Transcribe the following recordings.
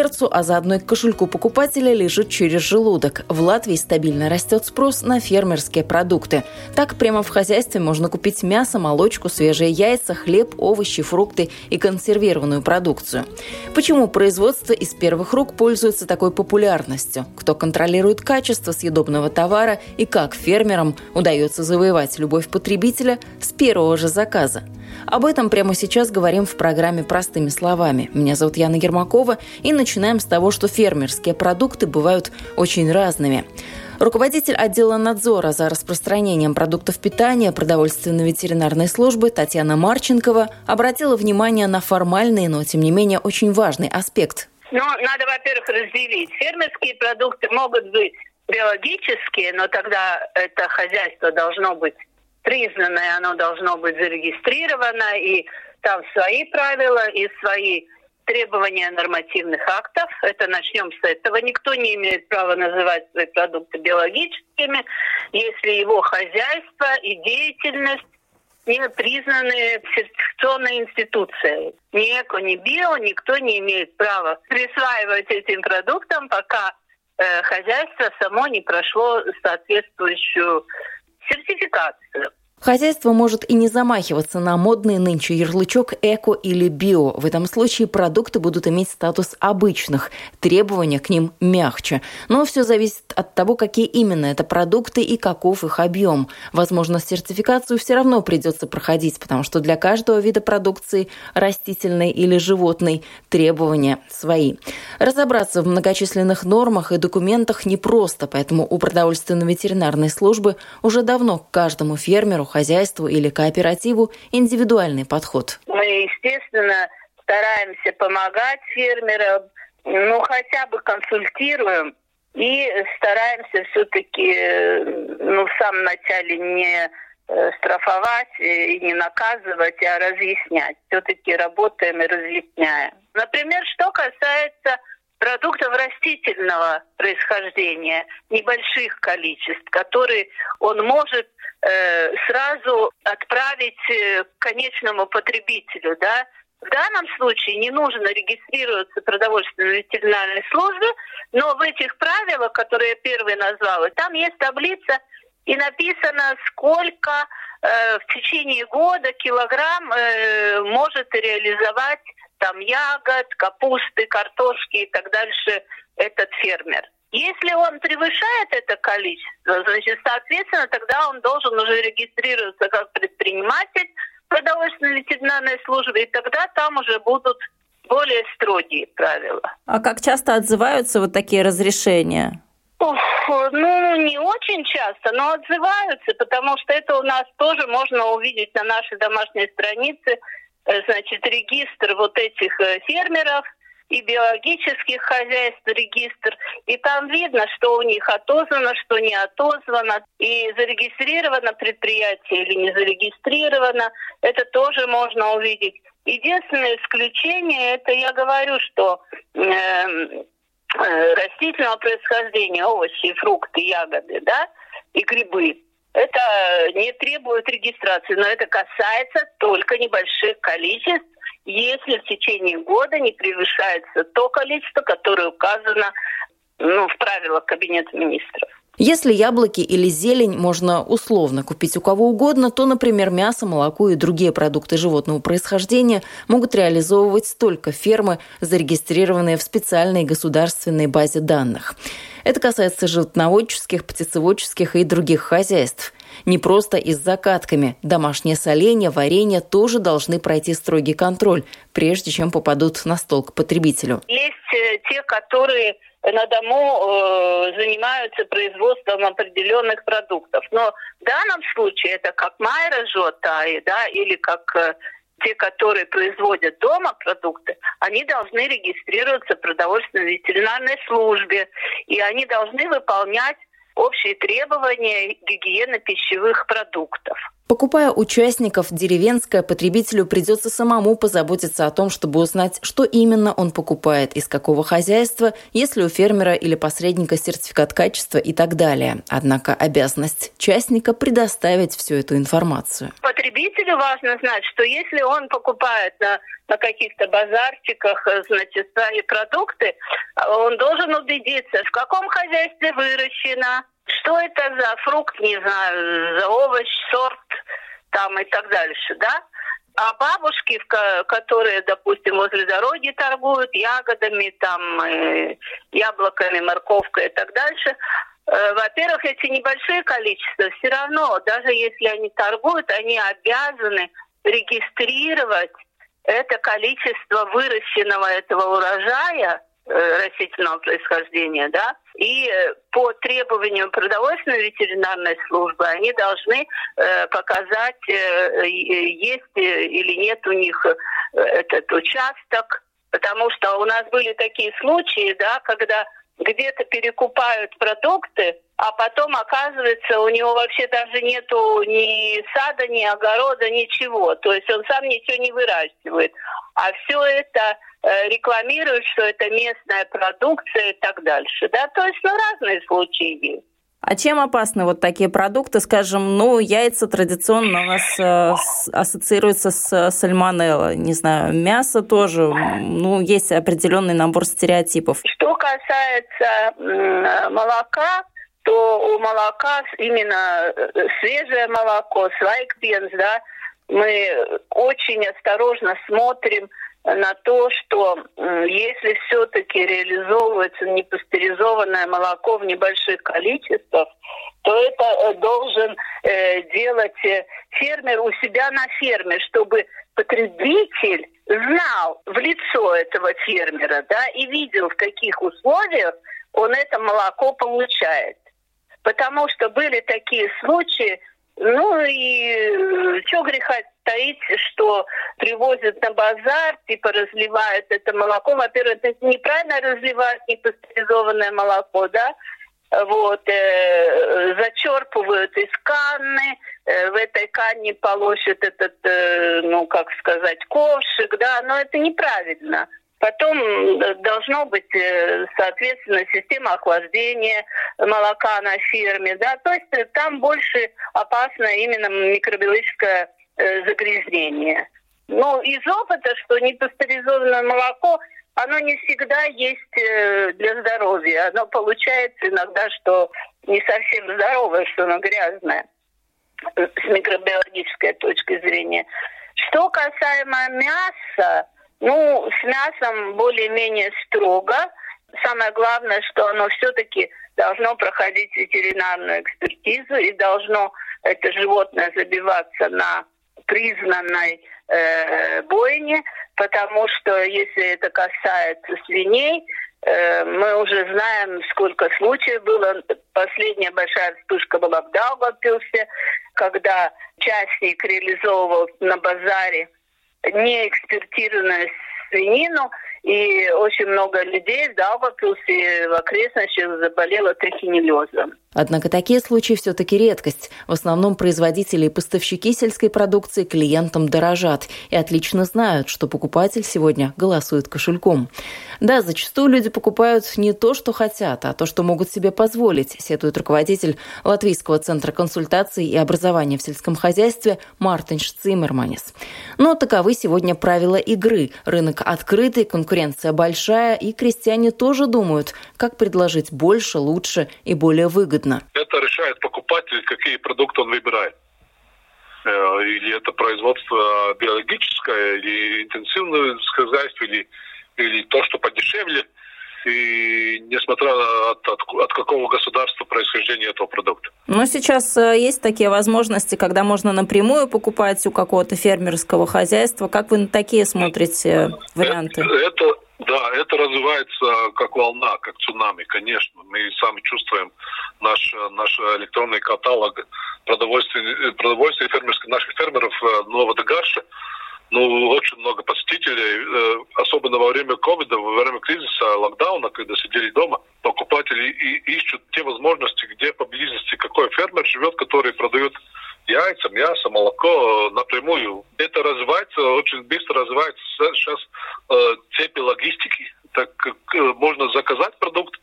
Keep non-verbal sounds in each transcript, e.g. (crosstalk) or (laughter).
сердцу, а заодно и к кошельку покупателя лежит через желудок. В Латвии стабильно растет спрос на фермерские продукты. Так прямо в хозяйстве можно купить мясо, молочку, свежие яйца, хлеб, овощи, фрукты и консервированную продукцию. Почему производство из первых рук пользуется такой популярностью? Кто контролирует качество съедобного товара и как фермерам удается завоевать любовь потребителя с первого же заказа? Об этом прямо сейчас говорим в программе «Простыми словами». Меня зовут Яна Гермакова, и начинаем с того, что фермерские продукты бывают очень разными. Руководитель отдела надзора за распространением продуктов питания продовольственно-ветеринарной службы Татьяна Марченкова обратила внимание на формальный, но тем не менее очень важный аспект. Ну, надо, во-первых, разделить. Фермерские продукты могут быть биологические, но тогда это хозяйство должно быть признанное, оно должно быть зарегистрировано, и там свои правила и свои требования нормативных актов. Это начнем с этого. Никто не имеет права называть свои продукты биологическими, если его хозяйство и деятельность не признаны сертификационной институцией. Ни эко, ни био никто не имеет права присваивать этим продуктам, пока э, хозяйство само не прошло соответствующую сертификацию. Хозяйство может и не замахиваться на модный нынче ярлычок «эко» или «био». В этом случае продукты будут иметь статус обычных, требования к ним мягче. Но все зависит от того, какие именно это продукты и каков их объем. Возможно, сертификацию все равно придется проходить, потому что для каждого вида продукции, растительной или животной, требования свои. Разобраться в многочисленных нормах и документах непросто, поэтому у продовольственно-ветеринарной службы уже давно к каждому фермеру хозяйству или кооперативу индивидуальный подход? Мы, естественно, стараемся помогать фермерам, ну, хотя бы консультируем и стараемся все-таки ну, в самом начале не э, штрафовать и не наказывать, а разъяснять. Все-таки работаем и разъясняем. Например, что касается продуктов растительного происхождения, небольших количеств, которые он может э, сразу отправить э, к конечному потребителю, да. В данном случае не нужно регистрироваться продовольственной ветеринарной службе, но в этих правилах, которые я первые назвала, там есть таблица и написано, сколько э, в течение года килограмм э, может реализовать там ягод, капусты, картошки и так дальше этот фермер. Если он превышает это количество, значит, соответственно, тогда он должен уже регистрироваться как предприниматель продовольственной ветеринарной службы, и тогда там уже будут более строгие правила. А как часто отзываются вот такие разрешения? Ух, ну, не очень часто, но отзываются, потому что это у нас тоже можно увидеть на нашей домашней странице, э, значит, регистр вот этих э, фермеров – и биологических хозяйств регистр, и там видно, что у них отозвано, что не отозвано, и зарегистрировано предприятие или не зарегистрировано, это тоже можно увидеть. Единственное исключение, это я говорю, что э, э, растительного происхождения, овощи, фрукты, ягоды, да, и грибы, это не требует регистрации, но это касается только небольших количеств если в течение года не превышается то количество, которое указано ну, в правилах Кабинета министров. Если яблоки или зелень можно условно купить у кого угодно, то, например, мясо, молоко и другие продукты животного происхождения могут реализовывать только фермы, зарегистрированные в специальной государственной базе данных. Это касается животноводческих, птицеводческих и других хозяйств – не просто и с закатками. Домашнее соленье, варенье тоже должны пройти строгий контроль, прежде чем попадут на стол к потребителю. Есть э, те, которые на дому э, занимаются производством определенных продуктов. Но в данном случае это как майра жотай, да, или как э, те, которые производят дома продукты, они должны регистрироваться в продовольственной ветеринарной службе, и они должны выполнять общие требования гигиены пищевых продуктов. Покупая участников деревенское, потребителю придется самому позаботиться о том, чтобы узнать, что именно он покупает, из какого хозяйства, есть ли у фермера или посредника сертификат качества и так далее. Однако обязанность частника предоставить всю эту информацию. Потребителю важно знать, что если он покупает на на каких-то базарчиках, значит, свои продукты, он должен убедиться, в каком хозяйстве выращено, что это за фрукт, не знаю, за овощ, сорт там и так дальше, да? А бабушки, которые, допустим, возле дороги торгуют ягодами, там, э, яблоками, морковкой и так дальше, э, во-первых, эти небольшие количества, все равно, даже если они торгуют, они обязаны регистрировать это количество выращенного этого урожая растительного происхождения, да, и э, по требованию продовольственной ветеринарной службы они должны э, показать, э, есть или нет у них э, этот участок, потому что у нас были такие случаи, да, когда где-то перекупают продукты, а потом оказывается у него вообще даже нету ни сада, ни огорода, ничего. То есть он сам ничего не выращивает. А все это э, рекламируют, что это местная продукция и так дальше. Да? То есть ну, разные случаи есть. А чем опасны вот такие продукты? Скажем, ну, яйца традиционно у нас э, ассоциируются с сальмонелло. Не знаю, мясо тоже. Ну, есть определенный набор стереотипов. Что касается молока, то у молока именно э, свежее молоко, свайкпенс, да, мы очень осторожно смотрим на то, что если все-таки реализовывается непастеризованное молоко в небольших количествах, то это э, должен э, делать э, фермер у себя на ферме, чтобы потребитель знал в лицо этого фермера, да, и видел, в каких условиях он это молоко получает. Потому что были такие случаи, ну и что греха таить, что привозят на базар, типа разливают это молоко. Во-первых, это неправильно разливают непастеризованное молоко, да, вот, э, зачерпывают из канны, э, в этой канне полощут этот, э, ну, как сказать, ковшик, да, но это неправильно. Потом должно быть, э, соответственно, система охлаждения молока на ферме, да, то есть э, там больше опасно именно микробиологическое Э, загрязнения. Но из опыта, что непастеризованное молоко, оно не всегда есть э, для здоровья. Оно получается иногда, что не совсем здоровое, что оно грязное э, с микробиологической точки зрения. Что касаемо мяса, ну, с мясом более-менее строго. Самое главное, что оно все-таки должно проходить ветеринарную экспертизу и должно это животное забиваться на признанной э, бойне, потому что если это касается свиней, э, мы уже знаем, сколько случаев было. Последняя большая вспышка была в Даугавпилсе, когда частник реализовывал на базаре неэкспертированную свинину, и очень много людей в Даугавпилсе в окрестностях заболело трихинеллезом. Однако такие случаи все-таки редкость. В основном производители и поставщики сельской продукции клиентам дорожат и отлично знают, что покупатель сегодня голосует кошельком. Да, зачастую люди покупают не то, что хотят, а то, что могут себе позволить, сетует руководитель Латвийского центра консультаций и образования в сельском хозяйстве Мартинш Циммерманис. Но таковы сегодня правила игры. Рынок открытый, конкуренция большая, и крестьяне тоже думают, как предложить больше, лучше и более выгодно выгодно? Это решает покупатель, какие продукты он выбирает. Э, или это производство биологическое, или интенсивное хозяйство, или, или то, что подешевле. И несмотря от, от, от какого государства происхождения этого продукта. Но сейчас э, есть такие возможности, когда можно напрямую покупать у какого-то фермерского хозяйства. Как вы на такие смотрите э, варианты? Это, это да, это развивается как волна, как цунами, конечно. Мы сами чувствуем наш, наш электронный каталог продовольствия, продовольствия фермерских, наших фермеров э, Нового Дагарша. Ну, очень много посетителей, э, особенно во время ковида, во время кризиса, локдауна, когда сидели дома, покупатели и ищут те возможности, где поблизости какой фермер живет, который продает яйца, мясо, молоко напрямую. Это развивается, очень быстро развивается сейчас э, цепи логистики. Так как э, можно заказать продукт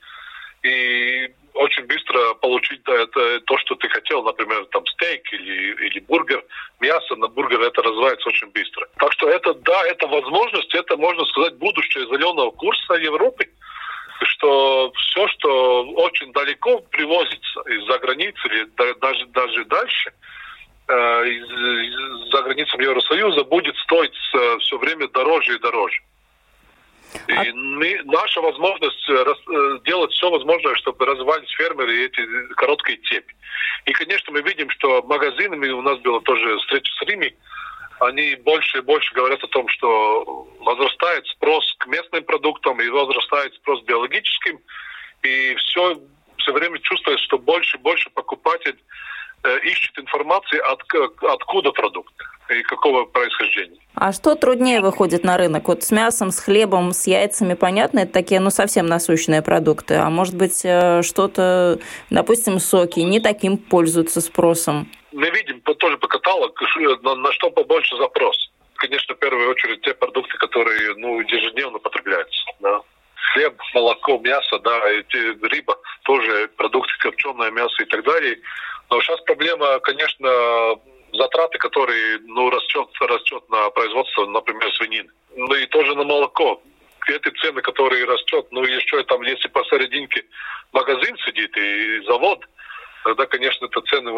и очень быстро получить да, это, то, что ты хотел, например, там стейк или, или бургер, мясо на бургер, это развивается очень быстро. Так что это, да, это возможность, это, можно сказать, будущее зеленого курса Европы что все, что очень далеко привозится из-за границы или даже, даже дальше, э, из-за границами Евросоюза, будет стоить э, все время дороже и дороже. И а... мы, наша возможность э, э, делать все возможное, чтобы развивались фермеры и эти короткие цепи. И, конечно, мы видим, что магазинами, у нас была тоже встреча с Римой, они больше и больше говорят о том, что возрастает спрос к местным продуктам и возрастает спрос к биологическим. И все, все время чувствует, что больше и больше покупатель э, ищет информации, от, откуда продукт и какого происхождения. А что труднее выходит на рынок? Вот с мясом, с хлебом, с яйцами, понятно, это такие, ну, совсем насущные продукты. А может быть, э, что-то, допустим, соки не таким пользуются спросом? Мы видим тоже по каталогу, на, на что побольше запрос. Конечно, в первую очередь те продукты, которые ну, ежедневно потребляются. Да. Хлеб, молоко, мясо, да, эти, рыба, тоже продукты, копченое мясо и так далее. Но сейчас проблема, конечно, затраты, которые ну, растет, растет на производство, например, свинины. Ну и тоже на молоко. Эти цены, которые растет, ну еще там, если посерединке магазин сидит и завод, тогда, конечно, это цены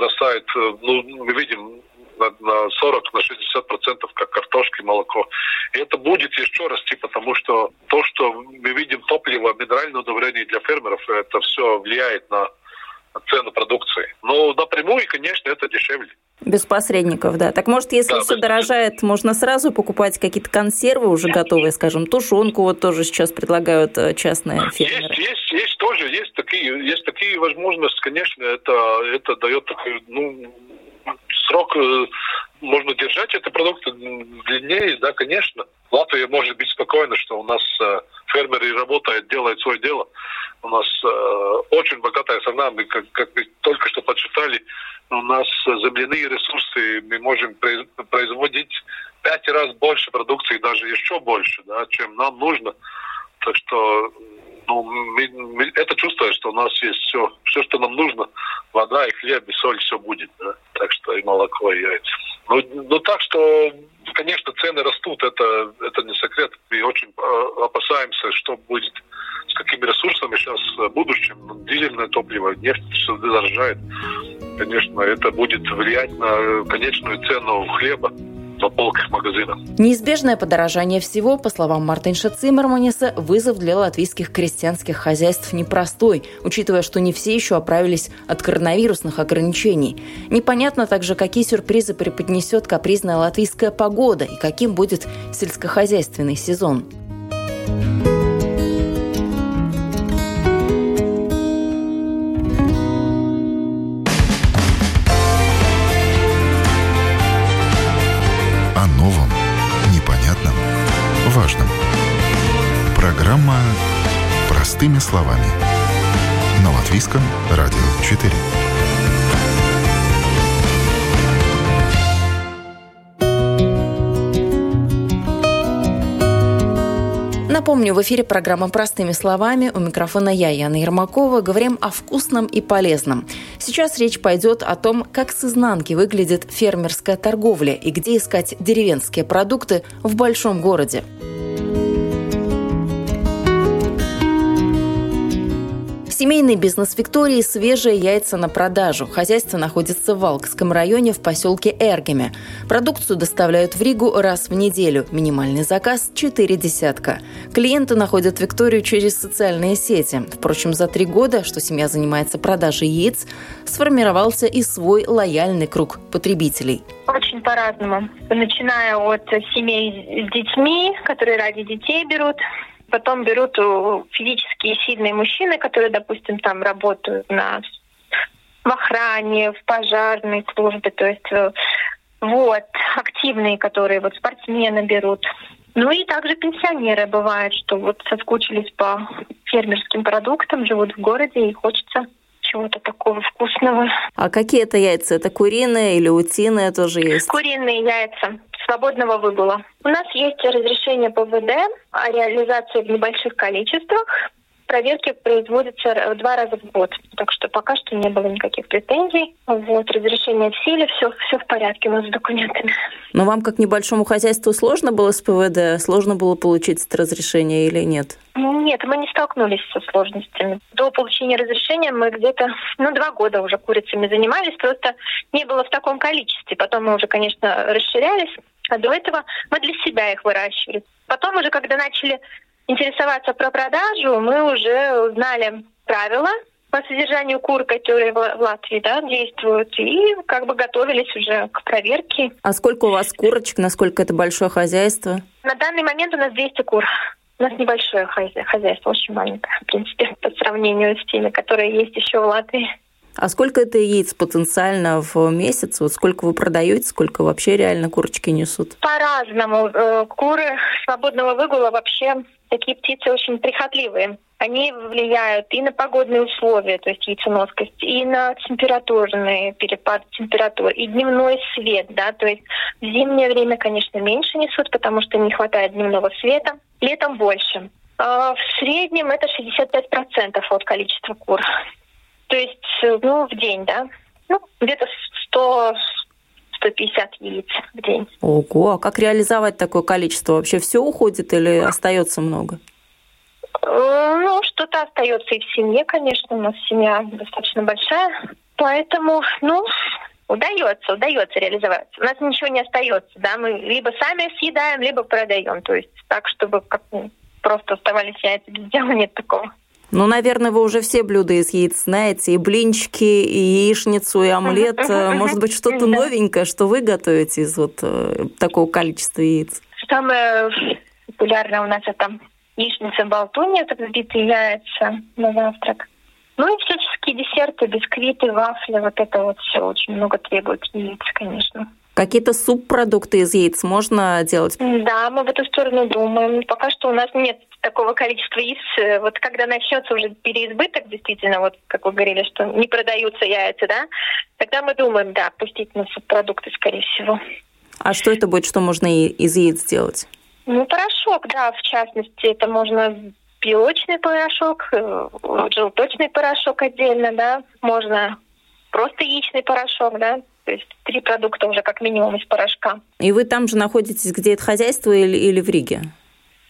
растают, ну, мы видим, на, на 40, на 60 процентов, как картошка и молоко. И это будет еще расти, потому что то, что мы видим топливо, минеральное удобрение для фермеров, это все влияет на цену продукции. Но напрямую, конечно, это дешевле. Без посредников, да. Так может, если да, все дорожает, можно сразу покупать какие-то консервы уже готовые, скажем, тушенку вот тоже сейчас предлагают э, частные фермеры. Есть, есть, есть тоже, есть такие, есть такие возможности, конечно, это, это дает такой, ну, срок э, можно держать эти продукты длиннее, да, конечно. Латвия может быть спокойна, что у нас э, фермеры работают, делают свое дело. У нас э, очень богатая страна, мы, как, как мы только что почитали, у нас земляные ресурсы, мы можем производить пять раз больше продукции, даже еще больше, да, чем нам нужно. Так что ну, это чувствуем, что у нас есть все, все, что нам нужно, вода и хлеб, и соль, все будет, да. Так что и молоко, и яйца. Ну, ну так что, конечно, цены растут, это, это не секрет. И очень э, опасаемся, что будет с какими ресурсами сейчас в будущем. Дизельное топливо, нефть все дорожает конечно, это будет влиять на конечную цену хлеба на полках магазинов. Неизбежное подорожание всего, по словам Мартинша Циммерманиса, вызов для латвийских крестьянских хозяйств непростой, учитывая, что не все еще оправились от коронавирусных ограничений. Непонятно также, какие сюрпризы преподнесет капризная латвийская погода и каким будет сельскохозяйственный сезон. Программа «Простыми словами» на Латвийском радио 4. Напомню, в эфире программа «Простыми словами». У микрофона я, Яна Ермакова. Говорим о вкусном и полезном. Сейчас речь пойдет о том, как с изнанки выглядит фермерская торговля и где искать деревенские продукты в большом городе. Семейный бизнес Виктории – свежие яйца на продажу. Хозяйство находится в Валкском районе в поселке Эргеме. Продукцию доставляют в Ригу раз в неделю. Минимальный заказ – 4 десятка. Клиенты находят Викторию через социальные сети. Впрочем, за три года, что семья занимается продажей яиц, сформировался и свой лояльный круг потребителей. Очень по-разному. Начиная от семей с детьми, которые ради детей берут, Потом берут физические сильные мужчины, которые, допустим, там работают на в охране, в пожарной службе, то есть э, вот, активные, которые вот спортсмены берут. Ну и также пенсионеры бывают, что вот соскучились по фермерским продуктам, живут в городе и хочется чего-то такого вкусного. А какие это яйца? Это куриные или утиные тоже есть? Куриные яйца свободного выгула. У нас есть разрешение ПВД о реализации в небольших количествах проверки производятся два раза в год. Так что пока что не было никаких претензий. Вот, разрешение в силе, все, все в порядке у нас с документами. Но вам, как небольшому хозяйству, сложно было с ПВД? Сложно было получить это разрешение или нет? Нет, мы не столкнулись со сложностями. До получения разрешения мы где-то, ну, два года уже курицами занимались, просто не было в таком количестве. Потом мы уже, конечно, расширялись, а до этого мы для себя их выращивали. Потом уже, когда начали интересоваться про продажу, мы уже узнали правила по содержанию кур, которые в Латвии да, действуют, и как бы готовились уже к проверке. А сколько у вас курочек? Насколько это большое хозяйство? На данный момент у нас 200 кур. У нас небольшое хозяйство, очень маленькое, в принципе, по сравнению с теми, которые есть еще в Латвии. А сколько это яиц потенциально в месяц? Вот сколько вы продаете, сколько вообще реально курочки несут? По-разному. Э, куры свободного выгула вообще такие птицы очень прихотливые. Они влияют и на погодные условия, то есть яйценоскость, и на температурные перепады температур, и дневной свет, да, то есть в зимнее время, конечно, меньше несут, потому что не хватает дневного света, летом больше. А в среднем это 65% от количества кур. То есть, ну, в день, да, ну, где-то 100 150 яиц в день. Ого, а как реализовать такое количество? Вообще все уходит или остается много? Э, ну, что-то остается и в семье, конечно. У нас семья достаточно большая. Поэтому, ну, удается, удается реализовать. У нас ничего не остается, да, мы либо сами съедаем, либо продаем. То есть так, чтобы как просто оставались яйца без дела, нет такого. Ну, наверное, вы уже все блюда из яиц знаете, и блинчики, и яичницу, и омлет. (laughs) Может быть, что-то новенькое, что вы готовите из вот э, такого количества яиц? Самое популярное у нас это яичница болтунья, это взбитые яйца на завтрак. Ну и всяческие десерты, бисквиты, вафли, вот это вот все очень много требует яиц, конечно. Какие-то субпродукты из яиц можно делать? Да, мы в эту сторону думаем. Пока что у нас нет такого количества яиц. Вот когда начнется уже переизбыток, действительно, вот как вы говорили, что не продаются яйца, да, тогда мы думаем, да, пустить на субпродукты, скорее всего. А что это будет, что можно из яиц сделать? Ну, порошок, да, в частности, это можно белочный порошок, э, желточный порошок отдельно, да, можно просто яичный порошок, да, то есть три продукта уже как минимум из порошка. И вы там же находитесь, где это хозяйство или, или в Риге?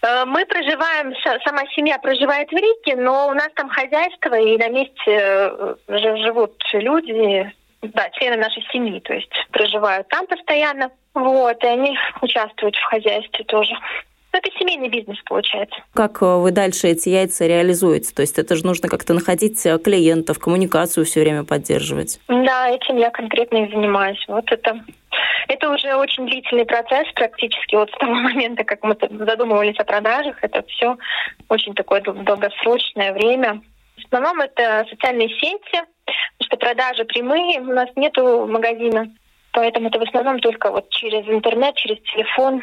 Э, мы проживаем, сама семья проживает в Риге, но у нас там хозяйство, и на месте э, живут люди, да, члены нашей семьи, то есть проживают там постоянно. Вот, и они участвуют в хозяйстве тоже. Ну, это семейный бизнес получается. Как э, вы дальше эти яйца реализуете? То есть это же нужно как-то находить э, клиентов, коммуникацию все время поддерживать. Да, этим я конкретно и занимаюсь. Вот это это уже очень длительный процесс, практически вот с того (laughs) момента, как мы задумывались о продажах, это все очень такое долгосрочное время. В основном это социальные сети, потому что продажи прямые, у нас нету магазина, поэтому это в основном только вот через интернет, через телефон,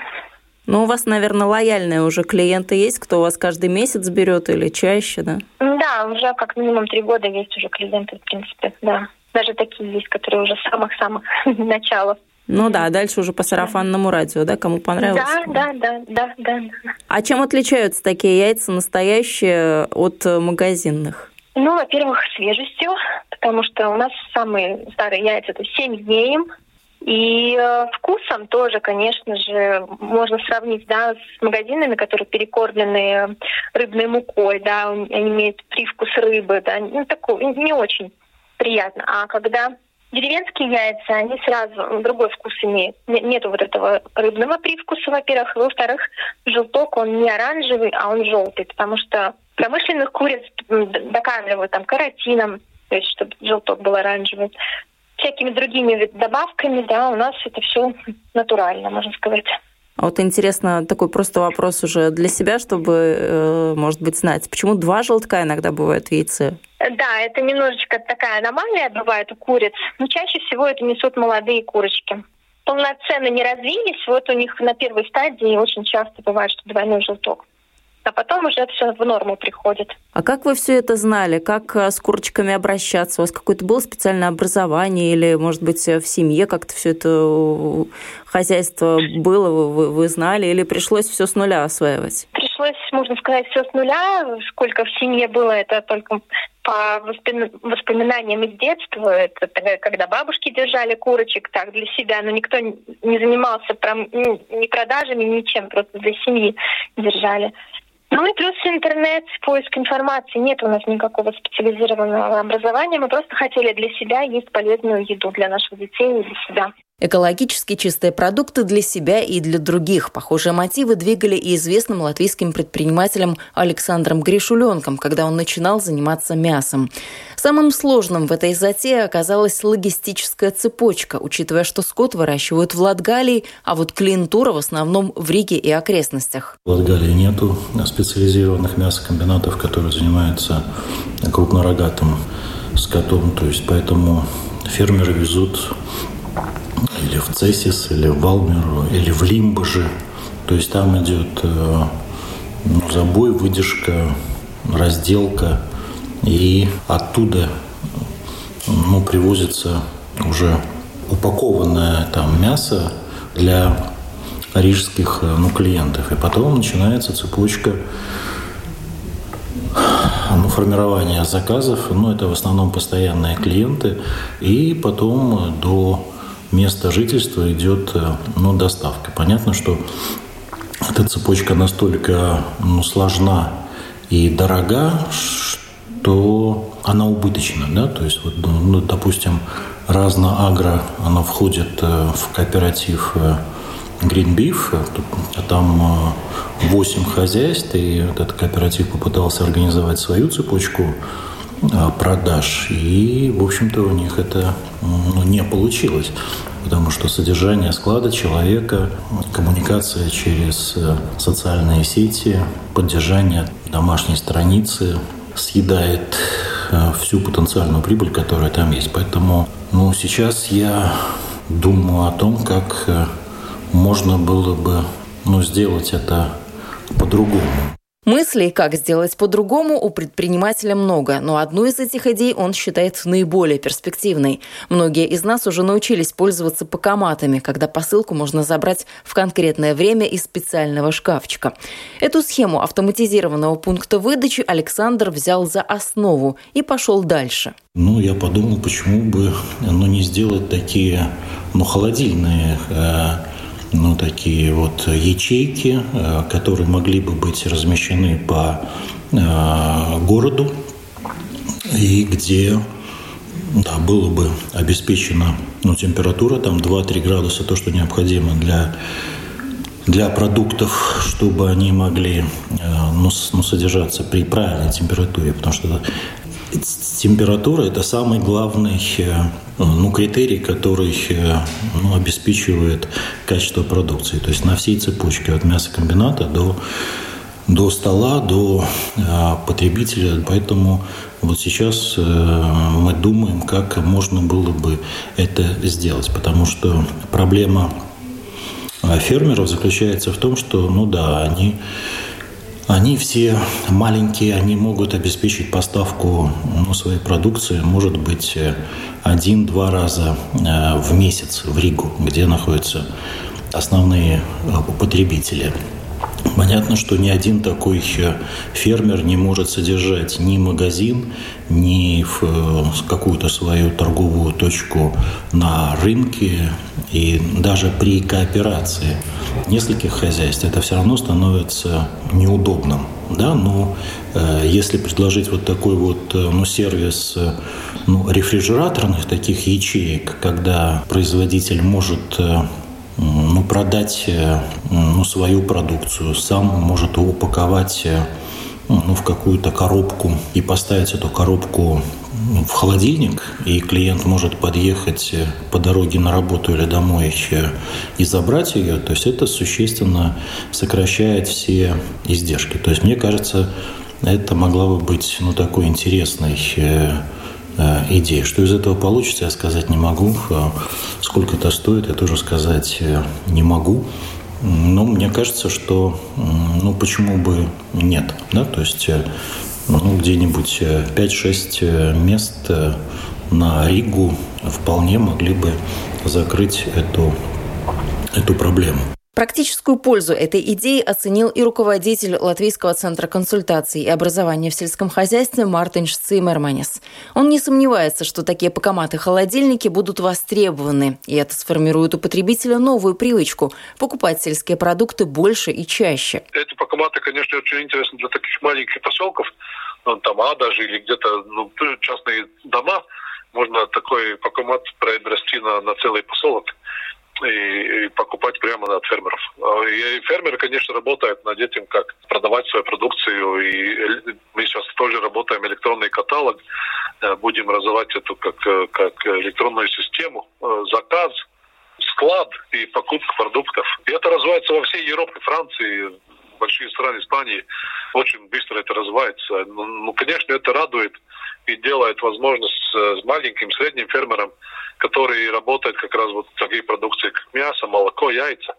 ну, у вас, наверное, лояльные уже клиенты есть, кто у вас каждый месяц берет или чаще, да? Да, уже как минимум три года есть уже клиенты, в принципе, да. Даже такие есть, которые уже с самых-самых (laughs) началов. Ну да, дальше уже по сарафанному радио, да, кому понравилось? Да, да, да, да, да. А чем отличаются такие яйца настоящие от магазинных? Ну, во-первых, свежестью, потому что у нас самые старые яйца это 7 дней, и э, вкусом тоже, конечно же, можно сравнить да, с магазинами, которые перекормлены рыбной мукой, да, они имеют привкус рыбы, да, ну, такой, не очень приятно. А когда деревенские яйца, они сразу другой вкус имеют. Нету вот этого рыбного привкуса, во-первых. Во-вторых, желток, он не оранжевый, а он желтый, потому что промышленных куриц докармливают там каротином, то есть чтобы желток был оранжевый всякими другими добавками, да, у нас это все натурально, можно сказать. А вот интересно, такой просто вопрос уже для себя, чтобы, э, может быть, знать, почему два желтка иногда бывают в яйце? Да, это немножечко такая аномалия бывает у куриц, но чаще всего это несут молодые курочки. Полноценно не развились, вот у них на первой стадии очень часто бывает, что двойной желток. А потом уже все в норму приходит. А как вы все это знали? Как э, с курочками обращаться? У вас какое-то было специальное образование или, может быть, в семье как-то все это э, хозяйство было, вы, вы знали, или пришлось все с нуля осваивать? Пришлось, можно сказать, все с нуля. Сколько в семье было, это только по воспоминаниям из детства, это когда бабушки держали курочек так для себя, но никто не занимался прям, ну, ни продажами, ничем, просто для семьи держали. Ну и плюс интернет, поиск информации. Нет у нас никакого специализированного образования. Мы просто хотели для себя есть полезную еду для наших детей и для себя. Экологически чистые продукты для себя и для других. Похожие мотивы двигали и известным латвийским предпринимателем Александром Гришуленком, когда он начинал заниматься мясом. Самым сложным в этой затее оказалась логистическая цепочка, учитывая, что скот выращивают в Латгалии, а вот клиентура в основном в Риге и окрестностях. В Латгалии нету специализированных мясокомбинатов, которые занимаются крупнорогатым скотом, то есть поэтому фермеры везут или в Цесис, или в Валмеру, или в Лимбаже. То есть там идет э, ну, забой, выдержка, разделка, и оттуда ну, привозится уже упакованное там мясо для рижских э, ну, клиентов. И потом начинается цепочка ну, формирования заказов. Ну, это в основном постоянные клиенты. И потом до места жительства идет э, ну, доставка. Понятно, что эта цепочка настолько ну, сложна и дорога, что она убыточна. Да? То есть, вот, ну, допустим, разно агро, она входит э, в кооператив э, Green Beef, а там 8 хозяйств, и этот кооператив попытался организовать свою цепочку продаж. И, в общем-то, у них это ну, не получилось, потому что содержание склада человека, коммуникация через э, социальные сети, поддержание домашней страницы съедает э, всю потенциальную прибыль, которая там есть. Поэтому ну, сейчас я думаю о том, как можно было бы ну, сделать это по-другому. Мыслей, как сделать по-другому, у предпринимателя много, но одну из этих идей он считает наиболее перспективной. Многие из нас уже научились пользоваться покоматами, когда посылку можно забрать в конкретное время из специального шкафчика. Эту схему автоматизированного пункта выдачи Александр взял за основу и пошел дальше. Ну, я подумал, почему бы ну, не сделать такие ну, холодильные э, ну, такие вот ячейки, э, которые могли бы быть размещены по э, городу и где да, было бы обеспечена ну, температура, там 2-3 градуса, то, что необходимо для, для продуктов, чтобы они могли э, ну, ну, содержаться при правильной температуре, потому что температура – это самый главный ну, критерий, который ну, обеспечивает качество продукции. То есть на всей цепочке от мясокомбината до до стола, до э, потребителя. Поэтому вот сейчас э, мы думаем, как можно было бы это сделать. Потому что проблема фермеров заключается в том, что, ну да, они они все маленькие, они могут обеспечить поставку ну, своей продукции, может быть, один-два раза э, в месяц в Ригу, где находятся основные э, потребители. Понятно, что ни один такой э, фермер не может содержать ни магазин, ни э, какую-то свою торговую точку на рынке. И даже при кооперации нескольких хозяйств это все равно становится неудобным. Да? Но э, если предложить вот такой вот ну, сервис ну, рефрижераторных таких ячеек, когда производитель может ну, продать э, ну, свою продукцию, сам может упаковать э, ну, в какую-то коробку и поставить эту коробку в холодильник, и клиент может подъехать э, по дороге на работу или домой и забрать ее, то есть это существенно сокращает все издержки. То есть мне кажется, это могла бы быть ну, такой интересной Э, идеи. Что из этого получится, я сказать не могу. Э, сколько это стоит, я тоже сказать э, не могу. Но мне кажется, что ну почему бы нет, да, то есть ну, где-нибудь 5-6 мест на Ригу вполне могли бы закрыть эту, эту проблему. Практическую пользу этой идеи оценил и руководитель Латвийского центра консультаций и образования в сельском хозяйстве Мартинш Цимерманис. Он не сомневается, что такие покоматы-холодильники будут востребованы, и это сформирует у потребителя новую привычку – покупать сельские продукты больше и чаще. Эти покоматы, конечно, очень интересны для таких маленьких поселков, ну, там, а даже или где-то ну, частные дома, можно такой покомат приобрести на, на целый поселок и, и покупать прямо от фермеров. А, и фермеры, конечно, работают над этим, как продавать свою продукцию. И мы сейчас тоже работаем электронный каталог, э, будем развивать эту как, э, как электронную систему, э, заказ, склад и покупка продуктов. И это развивается во всей Европе, Франции, большие страны Испании. Очень быстро это развивается. Ну, ну конечно, это радует и делает возможность маленьким, средним фермерам которые работают как раз вот такие продукции, как мясо, молоко, яйца,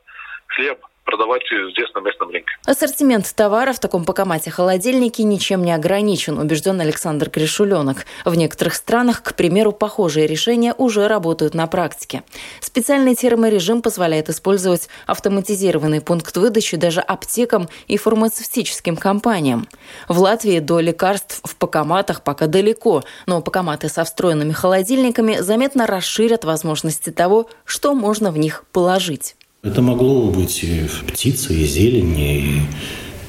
хлеб, продавать здесь на местном рынке. Ассортимент товаров в таком покомате холодильнике ничем не ограничен, убежден Александр Кришуленок. В некоторых странах, к примеру, похожие решения уже работают на практике. Специальный терморежим позволяет использовать автоматизированный пункт выдачи даже аптекам и фармацевтическим компаниям. В Латвии до лекарств в покоматах пока далеко, но покоматы со встроенными холодильниками заметно расширят возможности того, что можно в них положить. Это могло быть и птицы, и зелень, и,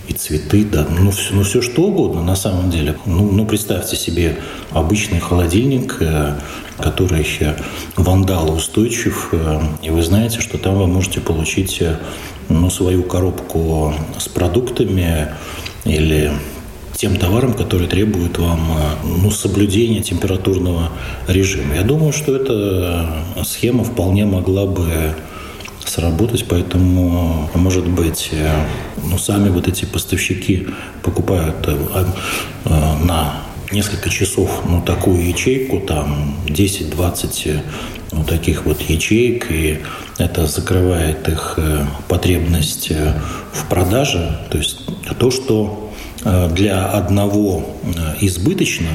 и цветы, да, ну все, ну все что угодно на самом деле. Ну, ну представьте себе обычный холодильник, э, который вандалоустойчив, э, и вы знаете, что там вы можете получить э, ну, свою коробку с продуктами или тем товаром, который требует вам ну, соблюдения температурного режима. Я думаю, что эта схема вполне могла бы сработать, поэтому, может быть, э, ну, сами вот эти поставщики покупают э, а, на несколько часов ну, такую ячейку, там 10-20 ну, таких вот ячеек, и это закрывает их потребность в продаже. То есть то, что для одного избыточно,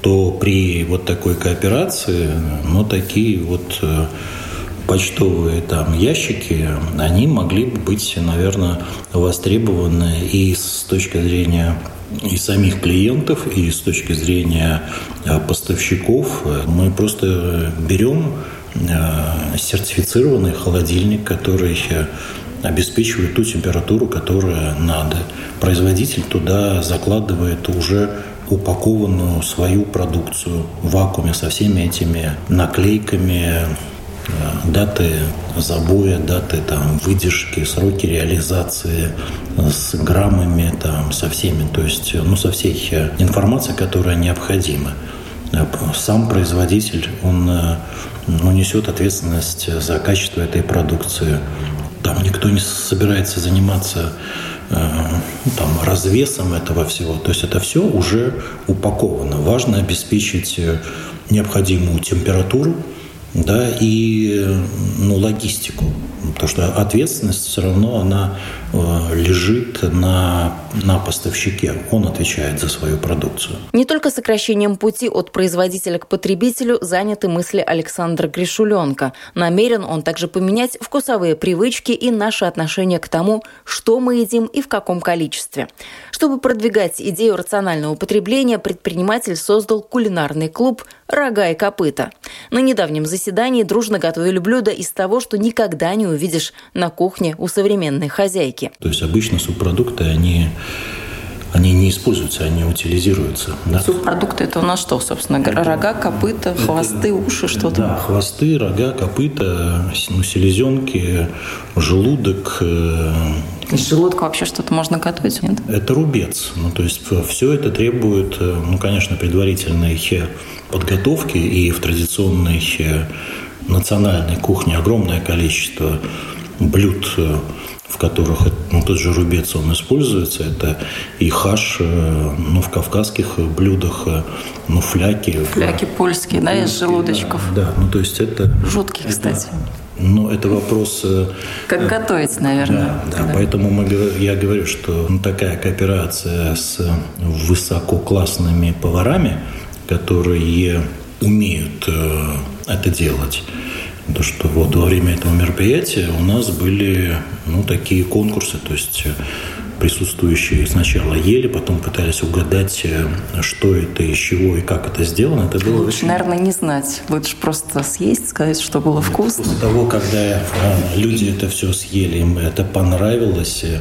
то при вот такой кооперации, ну, такие вот почтовые там ящики, они могли бы быть, наверное, востребованы и с точки зрения и самих клиентов, и с точки зрения э, поставщиков. Мы просто берем э, сертифицированный холодильник, который обеспечивает ту температуру, которая надо. Производитель туда закладывает уже упакованную свою продукцию в вакууме со всеми этими наклейками, Э, даты забоя, даты там выдержки, сроки реализации с граммами, там, со всеми, то есть, ну, со всей информацией, которая необходима. Э, сам производитель, он ну, несет ответственность за качество этой продукции. Там никто не собирается заниматься э, там, развесом этого всего. То есть это все уже упаковано. Важно обеспечить необходимую температуру, да, и ну, логистику. Потому что ответственность все равно она э, лежит на, на поставщике. Он отвечает за свою продукцию. Не только сокращением пути от производителя к потребителю заняты мысли Александра Гришуленко. Намерен он также поменять вкусовые привычки и наше отношение к тому, что мы едим и в каком количестве. Чтобы продвигать идею рационального потребления, предприниматель создал кулинарный клуб «Рога и копыта». На недавнем заседании дружно готовили блюда из того, что никогда не увидишь на кухне у современной хозяйки. То есть обычно субпродукты, они они не используются, они утилизируются. Да? Субпродукты это у нас что, собственно? Рога, копыта, хвосты, уши, что-то? Да, хвосты, рога, копыта, ну, селезенки, желудок. Э, Из желудка вообще что-то можно готовить, нет? Это рубец. Ну, то есть все это требует, э, ну, конечно, предварительной подготовки и в традиционной национальной кухне огромное количество блюд, э, в которых ну, тот же рубец он используется. Это и хаш, э, ну, в кавказских блюдах, э, ну, фляки. Фляки польские, да, из желудочков. Да, да, ну, то есть это... Жуткие, кстати. Но это вопрос... Как готовить, наверное. Да, да, да. поэтому мы, я говорю, что ну, такая кооперация с высококлассными поварами, которые умеют это делать, то, что вот во время этого мероприятия у нас были ну, такие конкурсы, то есть присутствующие сначала ели, потом пытались угадать, э, что это, из чего и как это сделано. Это было Лучше, очень... наверное, не знать. Лучше просто съесть, сказать, что было вкусно. После того, когда э, люди это все съели, им это понравилось, э,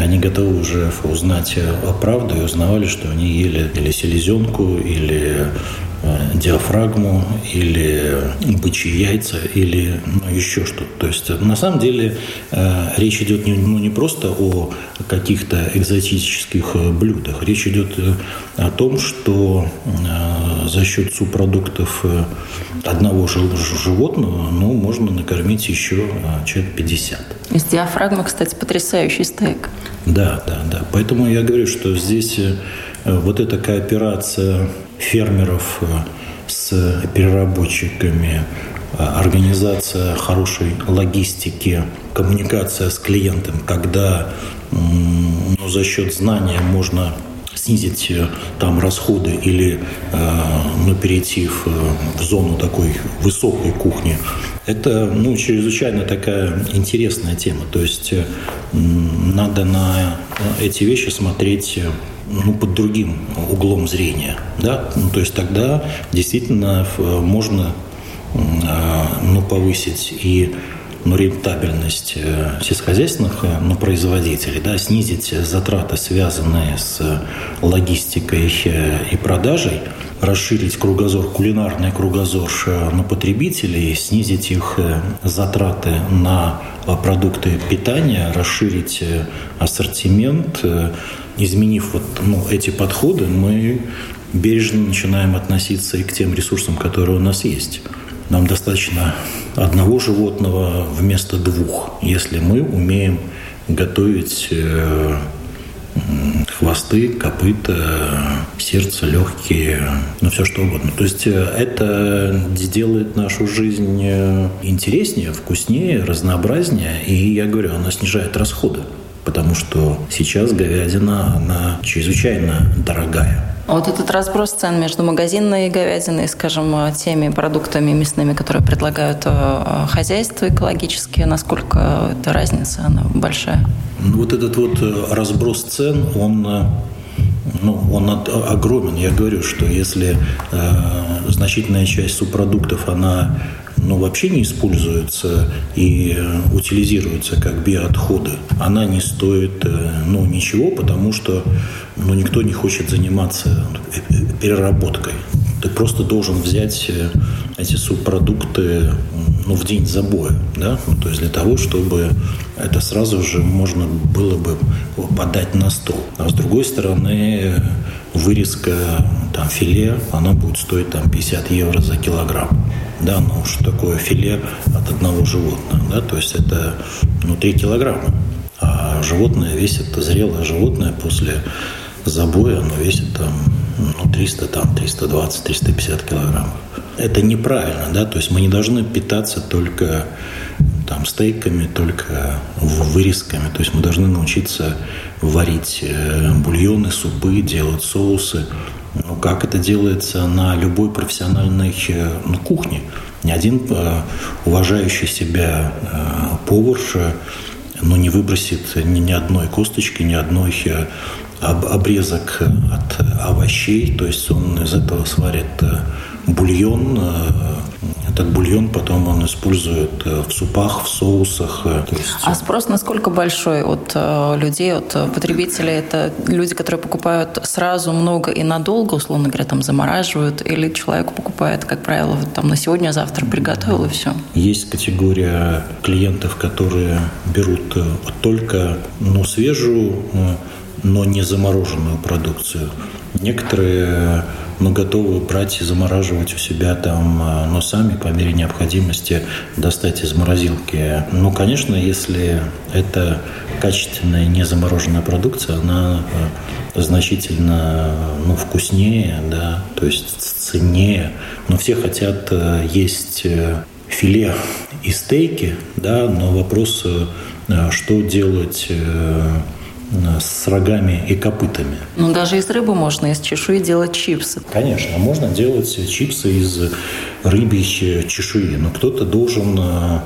они готовы уже узнать правду и узнавали, что они ели или селезенку, или Э, диафрагму или бычьи яйца или ну, еще что-то. То есть на самом деле э, речь идет не, ну, не просто о каких-то экзотических э, блюдах. Речь идет о том, что за счет субпродуктов одного животного ну, можно накормить еще человек 50. Из диафрагмы, кстати, потрясающий стейк. Да, да, да. Поэтому я говорю, что здесь вот эта кооперация фермеров э, с переработчиками, э, организация хорошей логистики, коммуникация с клиентом, когда ну, за счет знания можно снизить э, там расходы или ну, перейти в, в зону такой высокой кухни. Это ну, чрезвычайно такая интересная тема. То есть надо на эти вещи смотреть ну, под другим углом зрения. Да? Ну, то есть тогда действительно можно ну, повысить и ну, рентабельность э, сельскохозяйственных э, ну, производителей, да, снизить затраты, связанные с логистикой э, и продажей, расширить кругозор, кулинарный кругозор на потребителей, снизить их затраты на продукты питания, расширить ассортимент, изменив вот, ну, эти подходы, мы бережно начинаем относиться и к тем ресурсам, которые у нас есть. Нам достаточно одного животного вместо двух, если мы умеем готовить э, хвосты, копыта, сердце, легкие, ну все что угодно. То есть э, это делает нашу жизнь э, интереснее, вкуснее, разнообразнее, и я говорю, она снижает расходы потому что сейчас говядина, она чрезвычайно дорогая. А вот этот разброс цен между магазинной говядиной, скажем, теми продуктами мясными, которые предлагают э, хозяйства экологические, насколько эта разница, она большая? Ну, вот этот вот э, разброс цен, он э, ну, он огромен. Я говорю, что если э, значительная часть субпродуктов, она ну, вообще не используется и э, утилизируется как биоотходы, она не стоит э, ну, ничего, потому что ну, никто не хочет заниматься э, переработкой. Ты просто должен взять эти субпродукты ну, в день забоя, да? ну, то есть для того, чтобы это сразу же можно было бы подать на стол. А с другой стороны, вырезка там, филе, она будет стоить там, 50 евро за килограмм. Да, ну что такое филе от одного животного? Да? То есть это ну, 3 килограмма. А животное весит, зрелое животное после забоя, оно весит там, ну, 300, там, 320, 350 килограммов. Это неправильно, да, то есть мы не должны питаться только там, стейками, только вырезками. То есть мы должны научиться варить э, бульоны, супы, делать соусы. Ну, как это делается на любой профессиональной ну, кухне. Ни один э, уважающий себя повар ну, не выбросит ни, ни одной косточки, ни одной обрезок от овощей. То есть он из этого сварит бульон, этот бульон потом он использует э, в супах, в соусах. Э, есть... А спрос насколько большой от э, людей, от потребителей? Это люди, которые покупают сразу много и надолго, условно говоря, там замораживают, или человек покупает, как правило, там на сегодня, а завтра приготовил и все? Есть категория клиентов, которые берут только ну, свежую, но не замороженную продукцию. Некоторые но готовы брать и замораживать у себя там, а, но сами по мере необходимости достать из морозилки. Ну, конечно, если это качественная не замороженная продукция, она а, значительно ну, вкуснее, да, то есть ценнее. Но все хотят есть э, филе и стейки, да, но вопрос, э, что делать э, с рогами и копытами. Ну, даже из рыбы можно из чешуи делать чипсы. Конечно, можно делать чипсы из рыбьей чешуи, но кто-то должен э,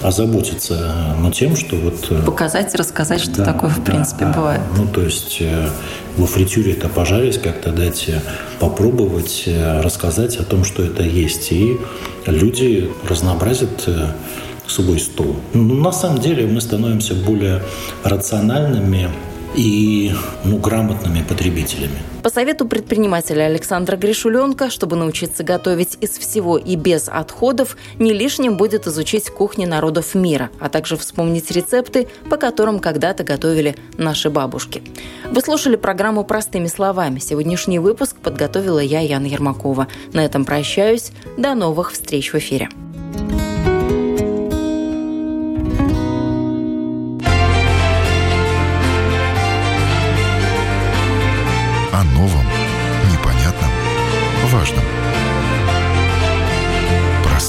озаботиться но тем, что вот... Показать, рассказать, что да, такое в да, принципе да. бывает. Ну, то есть во фритюре это пожарить, как-то дать попробовать, рассказать о том, что это есть. И люди разнообразят свой стол. Но на самом деле мы становимся более рациональными и ну, грамотными потребителями. По совету предпринимателя Александра Гришуленко, чтобы научиться готовить из всего и без отходов, не лишним будет изучить кухни народов мира, а также вспомнить рецепты, по которым когда-то готовили наши бабушки. Вы слушали программу «Простыми словами». Сегодняшний выпуск подготовила я, Яна Ермакова. На этом прощаюсь. До новых встреч в эфире.